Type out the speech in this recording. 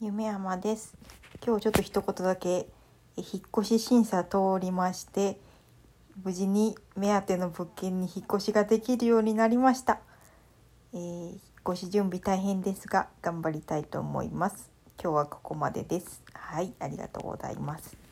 夢山です。今日ちょっと一言だけ引っ越し審査通りまして無事に目当ての物件に引っ越しができるようになりました、えー、引っ越し準備大変ですが頑張りたいと思います。今日はここまでです。はいありがとうございます。